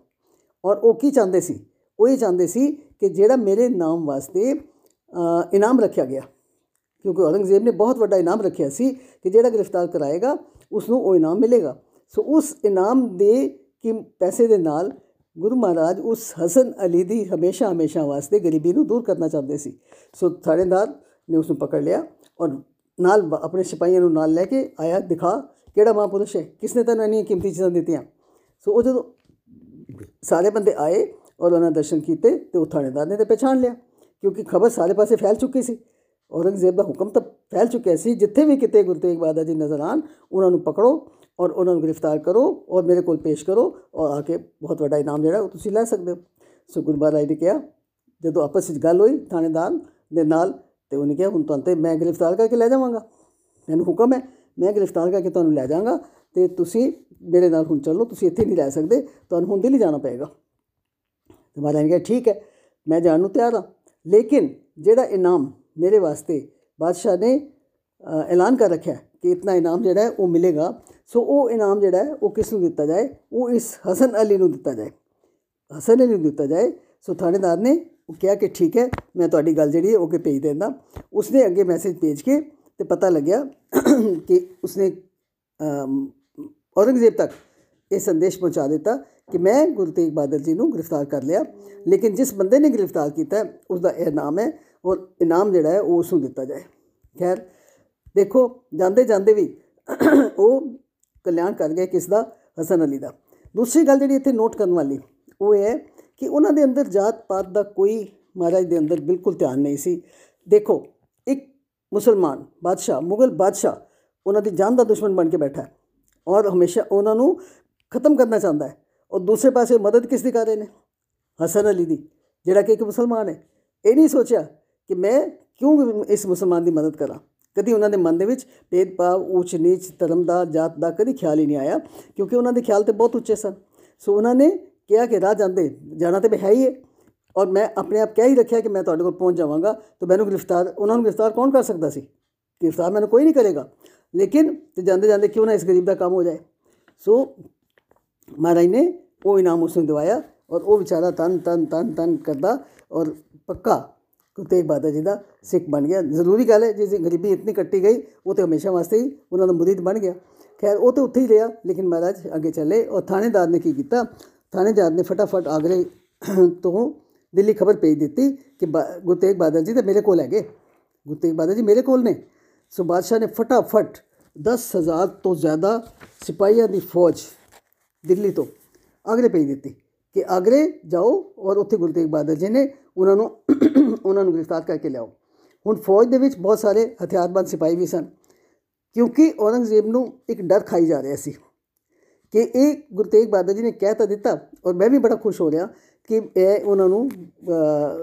ਔਰ ਉਹ ਕੀ ਚਾਹੁੰਦੇ ਸੀ? ਉਹ ਇਹ ਚਾਹੁੰਦੇ ਸੀ ਕਿ ਜਿਹੜਾ ਮੇਰੇ ਨਾਮ ਵਾਸਤੇ ਇਨਾਮ ਰੱਖਿਆ ਗਿਆ। ਕਿਉਂਕਿ ਔਰੰਗਜ਼ੇਬ ਨੇ ਬਹੁਤ ਵੱਡਾ ਇਨਾਮ ਰੱਖਿਆ ਸੀ ਕਿ ਜਿਹੜਾ ਗ੍ਰਿਫਤਾਰ ਕਰਾਏਗਾ ਉਸ ਨੂੰ ਉਹ ਇਨਾਮ ਮਿਲੇਗਾ। ਸੋ ਉਸ ਇਨਾਮ ਦੇ ਕਿ ਪੈਸੇ ਦੇ ਨਾਲ ਗੁਰੂ ਮਹਾਰਾਜ ਉਸ ਹਸਨ ਅਲੀ ਦੀ ਹਮੇਸ਼ਾ ਹਮੇਸ਼ਾ ਵਾਸਤੇ ਗਰੀਬੀ ਨੂੰ ਦੂਰ ਕਰਨਾ ਚਾਹੁੰਦੇ ਸੀ। ਸੋ ਥਾਣੇਦਾਰ ਨੇ ਉਸ ਨੂੰ ਪਕੜ ਲਿਆ ਔਰ ਨਾਲ ਆਪਣੇ ਸਿਪਾਹੀਆਂ ਨੂੰ ਨਾਲ ਲੈ ਕੇ ਆਇਆ, ਦਿਖਾ ਕਿਹੜਾ ਮਹਾਂਪੁਰਸ਼ ਹੈ, ਕਿਸਨੇ ਤੈਨੂੰ ਇੰਨੀਆਂ ਕੀਮਤੀ ਚੀਜ਼ਾਂ ਦਿੱਤੀਆਂ? ਸੋ ਉਹ ਜਦੋਂ ਸਾਰੇ ਬੰਦੇ ਆਏ ਔਰ ਉਹਨਾਂ ਦਰਸ਼ਨ ਕੀਤੇ ਤੇ ਉਹ ਥਾਣੇਦਾਰ ਨੇ ਤੇ ਪਛਾਣ ਲਿਆ, ਕਿਉਂਕਿ ਖਬਰ ਸਾਰੇ ਪਾਸੇ ਫੈਲ ਚੁੱਕੀ ਸੀ। ਔਰੰਗਜ਼ੇਬ ਦਾ ਹੁਕਮ ਤਾਂ ਫੈਲ ਚੁੱਕਿਆ ਸੀ, ਜਿੱਥੇ ਵੀ ਕਿਤੇ ਗੁਰੂ ਤੇਗ ਬਹਾਦਰ ਜੀ ਨਜ਼ਰ ਆਣ ਉਹਨਾਂ ਨੂੰ ਪਕੜੋ ਔਰ ਉਹਨਾਂ ਨੂੰ ਗ੍ਰਿਫਤਾਰ ਕਰੋ ਔਰ ਮੇਰੇ ਕੋਲ ਪੇਸ਼ ਕਰੋ ਔਰ ਆ ਕੇ ਬਹੁਤ ਵੱਡਾ ਇਨਾਮ ਜਿਹੜਾ ਉਹ ਤੁਸੀਂ ਲੈ ਸਕਦੇ ਹੋ। ਸੋ ਗੁਰੂ ਮਹਾਰਾਜ ਨੇ ਕਿਹਾ, ਜਦੋਂ ਆਪਸ ਵਿੱਚ ਗੱਲ ਹੋਈ ਥਾਣੇਦਾਰ ਦੇ ਨਾਲ ਤੇ ਉਹਨੇ ਕਿਹਾ, ਹੁਣ ਤੁਹਾਨੂੰ ਤੇ ਮੈਂ ਗ੍ਰਿਫਤਾਰ ਕਰਕੇ ਲੈ ਜਾਵਾਂਗਾ। ਮੈਨੂੰ ਹੁਕਮ ਹੈ, ਮੈਂ ਗ੍ਰਿਫਤਾਰ ਕਰਕੇ ਤੁਹਾਨੂੰ ਲੈ ਜਾਵਾਂਗਾ ਤੇ ਤੁਸੀਂ ਮੇਰੇ ਨਾਲ ਹੁਣ ਚੱਲੋ, ਤੁਸੀਂ ਇੱਥੇ ਨਹੀਂ ਰਹਿ ਸਕਦੇ, ਤੁਹਾਨੂੰ ਹੁਣ ਦਿੱਲੀ ਜਾਣਾ ਪਏਗਾ। ਤੇ ਮਹਾਰਾਜ ਨੇ ਕਿਹਾ, ਠੀਕ ਹੈ, ਮੈਂ ਜਾਣ ਨੂੰ ਤਿਆਰ ਹਾਂ। ਲੇਕਿਨ ਜਿਹੜਾ ਇਨਾਮ ਮੇਰੇ ਵਾਸਤੇ ਬਾਦਸ਼ਾਹ ਨੇ ਐਲਾਨ ਕਰ ਰੱਖਿਆ ਕਿ ਇਤਨਾ ਇਨਾਮ ਜਿਹੜਾ ਹੈ ਉਹ ਮਿਲੇਗਾ ਸੋ ਉਹ ਇਨਾਮ ਜਿਹੜਾ ਹੈ, ਉਹ ਕਿਸ ਨੂੰ ਦਿੱਤਾ ਜਾਏ? ਉਹ ਇਸ ਹਸਨ ਅਲੀ ਨੂੰ ਦਿੱਤਾ ਜਾਏ। ਹਸਨ ਅਲੀ ਨੂੰ ਦਿੱਤਾ ਜਾਏ। ਸੋ ਥਾਣੇਦਾਰ ਨੇ ਉਹ ਕਿਹਾ ਕਿ ਠੀਕ ਹੈ, ਮੈਂ ਤੁਹਾਡੀ ਗੱਲ ਜਿਹੜੀ ਹੈ, ਉਹ ਕੇ ਭੇਜ ਦਿੰਦਾ। ਉਸਨੇ ਅੱਗੇ ਮੈਸੇਜ ਭੇਜ ਕੇ ਤੇ ਪਤਾ ਲੱਗਿਆ (coughs) ਕਿ ਉਸਨੇ ਔਰੰਗਜ਼ੇਬ ਤੱਕ ਇਹ ਸੰਦੇਸ਼ ਪਹੁੰਚਾ ਦਿੱਤਾ ਕਿ ਮੈਂ ਗੁਰੂ ਤੇਗ ਬਹਾਦਰ ਜੀ ਨੂੰ ਗ੍ਰਿਫਤਾਰ ਕਰ ਲਿਆ। ਲੇਕਿਨ ਜਿਸ ਬੰਦੇ ਨੇ ਗ੍ਰਿਫਤਾਰ ਕੀਤਾ ਉਸ ਦਾ ਇਹ ਨਾਮ ਹੈ ਔਰ ਇਨਾਮ ਜਿਹੜਾ ਹੈ, ਉਹ ਉਸ ਨੂੰ ਦਿੱਤਾ ਜਾਏ। ਖੈਰ, ਦੇਖੋ ਜਾਂਦੇ ਜਾਂਦੇ ਵੀ (coughs) ਉਹ ਕਲਿਆਣ ਕਰ ਗਿਆ ਕਿਸ ਦਾ ਹਸਨ ਅਲੀ ਦਾ। ਦੂਸਰੀ ਗੱਲ ਜਿਹੜੀ ਇੱਥੇ ਨੋਟ ਕਰਨ ਵਾਲੀ, ਉਹ ਹੈ ਕਿ ਉਹਨਾਂ ਦੇ ਅੰਦਰ ਜਾਤ ਪਾਤ ਦਾ ਕੋਈ ਮਹਾਰਾਜ ਦੇ ਅੰਦਰ ਬਿਲਕੁਲ ਧਿਆਨ ਨਹੀਂ ਸੀ। ਦੇਖੋ, ਇੱਕ ਮੁਸਲਮਾਨ ਬਾਦਸ਼ਾਹ, ਮੁਗਲ ਬਾਦਸ਼ਾਹ ਉਹਨਾਂ ਦੀ ਜਾਨ ਦਾ ਦੁਸ਼ਮਣ ਬਣ ਕੇ ਬੈਠਾ ਹੈ ਔਰ ਹਮੇਸ਼ਾ ਉਹਨਾਂ ਨੂੰ ਖਤਮ ਕਰਨਾ ਚਾਹੁੰਦਾ ਹੈ। ਔਰ ਦੂਸਰੇ ਪਾਸੇ ਮਦਦ ਕਿਸ ਦੀ ਕਰ ਰਹੇ ਨੇ? ਹਸਨ ਅਲੀ ਦੀ, ਜਿਹੜਾ ਕਿ ਇੱਕ ਮੁਸਲਮਾਨ ਹੈ। ਇਹ ਨਹੀਂ ਸੋਚਿਆ ਕਿ ਮੈਂ ਕਿਉਂ ਇਸ ਮੁਸਲਮਾਨ ਦੀ ਮਦਦ ਕਰਾਂ? ਕਦੀ ਉਹਨਾਂ ਦੇ ਮਨ ਦੇ ਵਿੱਚ ਭੇਦਭਾਵ ਉੱਚ ਨੀਚ, ਧਰਮ ਦਾ, ਜਾਤ ਦਾ ਕਦੀ ਖਿਆਲ ਹੀ ਨਹੀਂ ਆਇਆ, ਕਿਉਂਕਿ ਉਹਨਾਂ ਦੇ ਖਿਆਲ ਤੇ ਬਹੁਤ ਉੱਚੇ ਸਨ। ਸੋ ਉਹਨਾਂ ਨੇ ਕਿਹਾ ਕਿ, ਰਾਹ ਜਾਂਦੇ, ਜਾਣਾ ਤੇ ਹੈ ਹੀ ਹੈ ਔਰ ਮੈਂ ਆਪਣੇ ਆਪ ਕਹਿ ਹੀ ਰੱਖਿਆ ਕਿ ਮੈਂ ਤੁਹਾਡੇ ਕੋਲ ਪਹੁੰਚ ਜਾਵਾਂਗਾ, ਤਾਂ ਮੈਨੂੰ ਗ੍ਰਿਫਤਾਰ, ਉਹਨਾਂ ਨੂੰ ਗ੍ਰਿਫਤਾਰ ਕੌਣ ਕਰ ਸਕਦਾ ਸੀ? ਗ੍ਰਿਫਤਾਰ ਮੈਨੂੰ ਕੋਈ ਨਹੀਂ ਕਰੇਗਾ। ਲੇਕਿਨ ਤੇ ਜਾਂਦੇ ਜਾਂਦੇ ਕਿਉਂ ਨਾ ਇਸ ਗਰੀਬ ਦਾ ਕੰਮ ਹੋ ਜਾਏ? ਸੋ ਮਹਾਰਾਜ ਨੇ ਉਹ ਇਨਾਮ ਉਸ ਨੂੰ ਦਵਾਇਆ ਔਰ ਉਹ ਵਿਚਾਰਾ ਤਨ ਤਨ ਤਨ ਤਨ ਕਰਦਾ ਔਰ ਪੱਕਾ ਗੁਰੂ ਤੇਗ ਬਹਾਦਰ ਜੀ ਦਾ ਸਿੱਖ ਬਣ ਗਿਆ। ਜ਼ਰੂਰੀ ਗੱਲ ਹੈ ਜਿਸ ਦੀ ਗਰੀਬੀ ਇਤਨੀ ਕੱਟੀ ਗਈ, ਉਹ ਤੇ ਹਮੇਸ਼ਾ ਵਾਸਤੇ ਹੀ ਉਹਨਾਂ ਦਾ ਮੁਰੀਦ ਬਣ ਗਿਆ। ਖੈਰ, ਉਹ ਤੇ ਉੱਥੇ ਹੀ ਰਿਹਾ, ਲੇਕਿਨ ਮਹਾਰਾਜ ਅੱਗੇ ਚੱਲੇ ਔਰ ਥਾਣੇਦਾਰ ਨੇ ਕੀ ਕੀਤਾ? ਥਾਣੇਦਾਰ ਨੇ ਫਟਾਫਟ ਆਗਰੇ ਤੋਂ ਦਿੱਲੀ ਖਬਰ ਭੇਜ ਦਿੱਤੀ ਕਿ ਗੁਰੂ ਤੇਗ ਬਹਾਦਰ ਜੀ ਤੇ ਮੇਰੇ ਕੋਲ ਹੈਗੇ। ਗੁਰੂ ਤੇਗ ਬਹਾਦਰ ਜੀ ਮੇਰੇ ਕੋਲ ਨੇ। ਸੋ ਬਾਦਸ਼ਾਹ ਨੇ ਫਟਾਫਟ 10000 ਤੋਂ ਜ਼ਿਆਦਾ ਸਿਪਾਹੀਆਂ ਦੀ ਫੌਜ ਦਿੱਲੀ ਤੋਂ ਆਗਰੇ ਭੇਜ ਦਿੱਤੀ ਕਿ ਆਗਰੇ ਜਾਓ ਔਰ ਉੱਥੇ ਗੁਰੂ ਤੇਗ ਬਹਾਦਰ ਜੀ ਨੇ ਉਹਨਾਂ ਨੂੰ (clears throat) ਉਹਨਾਂ ਨੂੰ ਗ੍ਰਿਫਤਾਰ ਕਰਕੇ ਲਿਆਓ। ਹੁਣ ਫੌਜ ਦੇ ਵਿੱਚ ਬਹੁਤ ਸਾਰੇ ਹਥਿਆਰਬੰਦ ਸਿਪਾਹੀ ਵੀ ਸਨ, ਕਿਉਂਕਿ ਔਰੰਗਜ਼ੇਬ ਨੂੰ ਇੱਕ ਡਰ ਖਾਈ ਜਾ ਰਿਹਾ ਸੀ ਕਿ ਇਹ ਗੁਰੂ ਤੇਗ ਬਹਾਦਰ ਜੀ ਨੇ ਕਹਿ ਤਾਂ ਦਿੱਤਾ ਔਰ ਮੈਂ ਵੀ ਬੜਾ ਖੁਸ਼ ਹੋ ਰਿਹਾ ਕਿ ਇਹ ਉਹਨਾਂ ਨੂੰ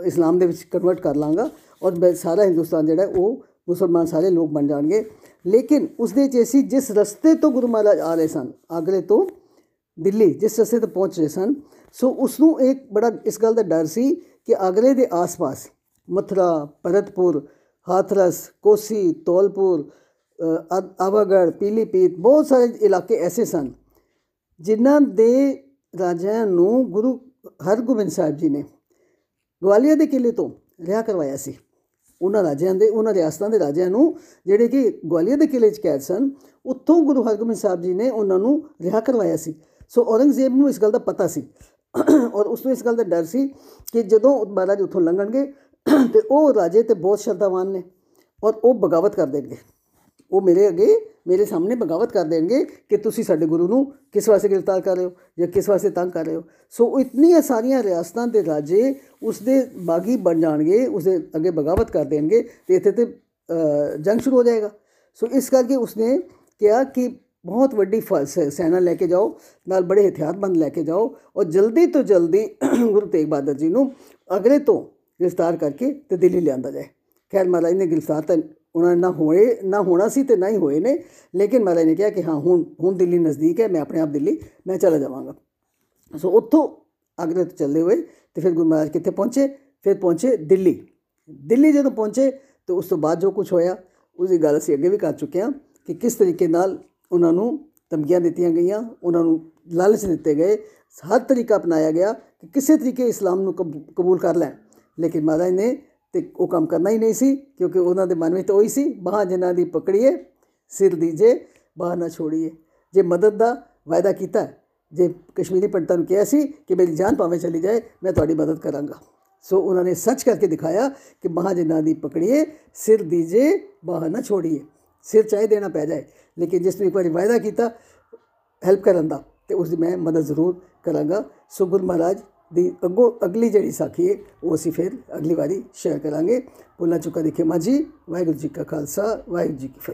ਇਸਲਾਮ ਦੇ ਵਿੱਚ ਕਨਵਰਟ ਕਰ ਲਾਂਗਾ ਔਰ ਸਾਰਾ ਹਿੰਦੁਸਤਾਨ ਜਿਹੜਾ ਉਹ ਮੁਸਲਮਾਨ ਸਾਰੇ ਲੋਕ ਬਣ ਜਾਣਗੇ। ਲੇਕਿਨ ਉਸ ਦੇ ਚ ਅਸੀਂ ਜਿਸ ਰਸਤੇ ਤੋਂ ਗੁਰੂ ਮਹਾਰਾਜ ਆ ਰਹੇ ਸਨ ਆਗਰੇ ਤੋਂ ਦਿੱਲੀ, ਜਿਸ ਰਸਤੇ ਤੇ ਪਹੁੰਚ ਰਹੇ ਸਨ, ਸੋ ਉਸ ਨੂੰ ਇੱਕ ਬੜਾ, ਇਸ ਗੱਲ ਦਾ ਡਰ ਸੀ ਕਿ ਆਗਰੇ ਦੇ ਆਸ-ਪਾਸ ਮਥਰਾ, ਭਰਤਪੁਰ, ਹਾਥਰਸ, ਕੋਸੀ, ਤੋਲਪੁਰ ਆਵਾਗੜ ਪੀਲੀਪੀਤ ਬਹੁਤ ਸਾਰੇ ਇਲਾਕੇ ਐਸੇ ਸਨ ਜਿਨ੍ਹਾਂ ਦੇ ਰਾਜਿਆਂ ਨੂੰ ਗੁਰੂ ਹਰਗੋਬਿੰਦ ਸਾਹਿਬ ਜੀ ਨੇ ਗਵਾਲੀਅਰ ਦੇ ਕਿਲੇ ਤੋਂ ਰਿਹਾ ਕਰਵਾਇਆ ਸੀ। ਉਹਨਾਂ ਰਾਜਿਆਂ ਦੇ, ਉਹਨਾਂ ਰਿਆਸਤਾਂ ਦੇ ਰਾਜਿਆਂ ਨੂੰ ਜਿਹੜੇ ਕਿ ਗਵਾਲੀਅਰ ਦੇ ਕਿਲੇ 'ਚ ਕੈਦ ਸਨ, ਉੱਥੋਂ ਗੁਰੂ ਹਰਗੋਬਿੰਦ ਸਾਹਿਬ ਜੀ ਨੇ ਉਹਨਾਂ ਨੂੰ ਰਿਹਾ ਕਰਵਾਇਆ ਸੀ। ਸੋ ਔਰੰਗਜ਼ੇਬ ਨੂੰ ਇਸ ਗੱਲ ਦਾ ਪਤਾ ਸੀ ਔਰ ਉਸ ਨੂੰ ਇਸ ਗੱਲ ਦਾ ਡਰ ਸੀ ਕਿ ਜਦੋਂ ਮਹਾਰਾਜ ਉੱਥੋਂ ਲੰਘਣਗੇ ਤੇ ਉਹ ਰਾਜੇ ਤੇ ਬਹੁਤ ਸ਼ਰਧਾਵਾਨ ਨੇ ਔਰ ਉਹ ਬਗਾਵਤ ਕਰ ਦੇਣਗੇ। ਉਹ ਮੇਰੇ ਅੱਗੇ, ਮੇਰੇ ਸਾਹਮਣੇ ਬਗਾਵਤ ਕਰ ਦੇਣਗੇ ਕਿ ਤੁਸੀਂ ਸਾਡੇ ਗੁਰੂ ਨੂੰ ਕਿਸ ਵਾਸਤੇ ਗ੍ਰਿਫਤਾਰ ਕਰ ਰਹੇ ਹੋ ਜਾਂ ਕਿਸ ਵਾਸਤੇ ਤੰਗ ਕਰ ਰਹੇ ਹੋ। ਸੋ ਇਤਨੀਆਂ ਸਾਰੀਆਂ ਰਿਆਸਤਾਂ ਦੇ ਰਾਜੇ ਉਸ ਦੇ ਬਾਗੀ ਬਣ ਜਾਣਗੇ ਉਸ ਦੇ ਅੱਗੇ ਬਗਾਵਤ ਕਰ ਦੇਣਗੇ ਤੇ ਇੱਥੇ ਤੇ ਜੰਗ ਸ਼ੁਰੂ ਹੋ ਜਾਏਗਾ। ਸੋ ਇਸ ਕਰਕੇ ਉਸਨੇ ਕਿਹਾ ਕਿ ਬਹੁਤ ਵੱਡੀ ਸੈਨਾ ਲੈ ਕੇ ਜਾਓ, ਨਾਲ ਬੜੇ ਹਥਿਆਰਬੰਦ ਲੈ ਕੇ ਜਾਓ ਔਰ ਜਲਦੀ ਤੋਂ ਜਲਦੀ (clears throat) ਗੁਰੂ ਤੇਗ ਬਹਾਦਰ ਜੀ ਨੂੰ ਅਗਰੇ ਤੋਂ ਗ੍ਰਿਫਤਾਰ ਕਰਕੇ ਤੇ ਦਿੱਲੀ ਲਿਆਂਦਾ ਜਾਏ। ਖੈਰ ਮਹਾਰਾਜ ਨੇ ਗ੍ਰਿਫਤਾਰ ਤਾਂ ਉਹਨਾਂ ਨਾ ਹੋਏ, ਨਾ ਹੋਣਾ ਸੀ ਤੇ ਨਹੀਂ ਹੋਏ ਨੇ, ਲੇਕਿਨ ਮਹਾਰਾਜ ਨੇ ਕਿਹਾ ਕਿ ਹਾਂ, ਹੁਣ ਹੁਣ ਦਿੱਲੀ ਨਜ਼ਦੀਕ ਹੈ, ਮੈਂ ਆਪਣੇ ਆਪ ਦਿੱਲੀ, ਮੈਂ ਚਲਾ ਜਾਵਾਂਗਾ। ਸੋ ਉੱਥੋਂ ਅਗਰੇ ਤੋਂ ਚੱਲਦੇ ਹੋਏ ਤੇ ਫਿਰ ਗੁਰੂ ਮਹਾਰਾਜ ਕਿੱਥੇ ਪਹੁੰਚੇ? ਫਿਰ ਪਹੁੰਚੇ ਦਿੱਲੀ। ਦਿੱਲੀ ਜਦੋਂ ਪਹੁੰਚੇ ਤੇ ਉਸ ਤੋਂ ਬਾਅਦ ਜੋ ਕੁਝ ਹੋਇਆ, ਉਸ ਦੀ ਗੱਲ ਅਸੀਂ ਅੱਗੇ ਵੀ ਕਰ ਚੁੱਕੇ ਹਾਂ ਕਿ ਕਿਸ ਤਰੀਕੇ ਨਾਲ ਉਹਨਾਂ ਨੂੰ ਧਮਕੀਆਂ ਦਿੱਤੀਆਂ ਗਈਆਂ ਉਹਨਾਂ ਨੂੰ ਲਾਲਚ ਦਿੱਤੇ ਗਏ। ਹਰ ਤਰੀਕਾ ਅਪਣਾਇਆ ਗਿਆ ਕਿ ਕਿਸੇ ਤਰੀਕੇ ਇਸਲਾਮ ਨੂੰ ਕਬ- ਕਬੂਲ ਕਰ ਲੈਣ। ਲੇਕਿਨ ਮਹਾਰਾਜ ਨੇ ਤੇ ਉਹ ਕੰਮ ਕਰਨਾ ਹੀ ਨਹੀਂ ਸੀ ਕਿਉਂਕਿ ਉਹਨਾਂ ਦੇ ਮਨ ਵਿੱਚ ਤਾਂ ਉਹੀ ਸੀ ਬਾਹਾਂ ਜਿਨ੍ਹਾਂ ਦੀ ਪਕੜੀਏ ਸਿਰ ਦੀਜੇ ਬਾਹ ਨਾ ਛੋੜੀਏ। ਜੇ ਮਦਦ ਦਾ ਵਾਅਦਾ ਕੀਤਾ ਹੈ, ਜੇ ਕਸ਼ਮੀਰੀ ਪੰਡਤਾਂ ਨੂੰ ਕਿਹਾ ਸੀ ਕਿ ਮੇਰੀ ਜਾਨ ਭਾਵੇਂ ਚਲੀ ਜਾਏ ਮੈਂ ਤੁਹਾਡੀ ਮਦਦ ਕਰਾਂਗਾ। ਸੋ ਉਹਨਾਂ ਨੇ ਸੱਚ ਕਰਕੇ ਦਿਖਾਇਆ ਕਿ ਬਾਹਾਂ ਜਿਨ੍ਹਾਂ ਦੀ ਪਕੜੀਏ ਸਿਰ ਦੀਜੇ ਬਾਹ ਨਾ ਛੋੜੀਏ। ਸਿਰ ਚਾਹੇ ਦੇਣਾ ਪੈ ਜਾਏ, ਲੇਕਿਨ ਜਿਸ ਨੂੰ ਇੱਕ ਵਾਰੀ ਵਾਅਦਾ ਕੀਤਾ ਹੈਲਪ ਕਰਨ ਦਾ, ਤੇ ਉਸ ਦੀ ਮੈਂ ਮਦਦ ਜ਼ਰੂਰ ਕਰਾਂਗਾ। ਸੋ ਗੁਰੂ ਮਹਾਰਾਜ ਦੀ ਅੱਗੋਂ ਅਗਲੀ ਜਿਹੜੀ ਸਾਖੀ ਹੈ, ਉਹ ਅਸੀਂ ਫਿਰ ਅਗਲੀ ਵਾਰੀ ਸ਼ੇਅਰ ਕਰਾਂਗੇ। ਭੁੱਲਾਂ ਚੁੱਕਾ ਦੀ ਖਿਮਾ ਜੀ, ਵਾਹਿਗੁਰੂ ਜੀ ਕਾ ਖਾਲਸਾ, ਵਾਹਿਗੁਰੂ ਜੀ ਕੀ ਫਤਿਹ।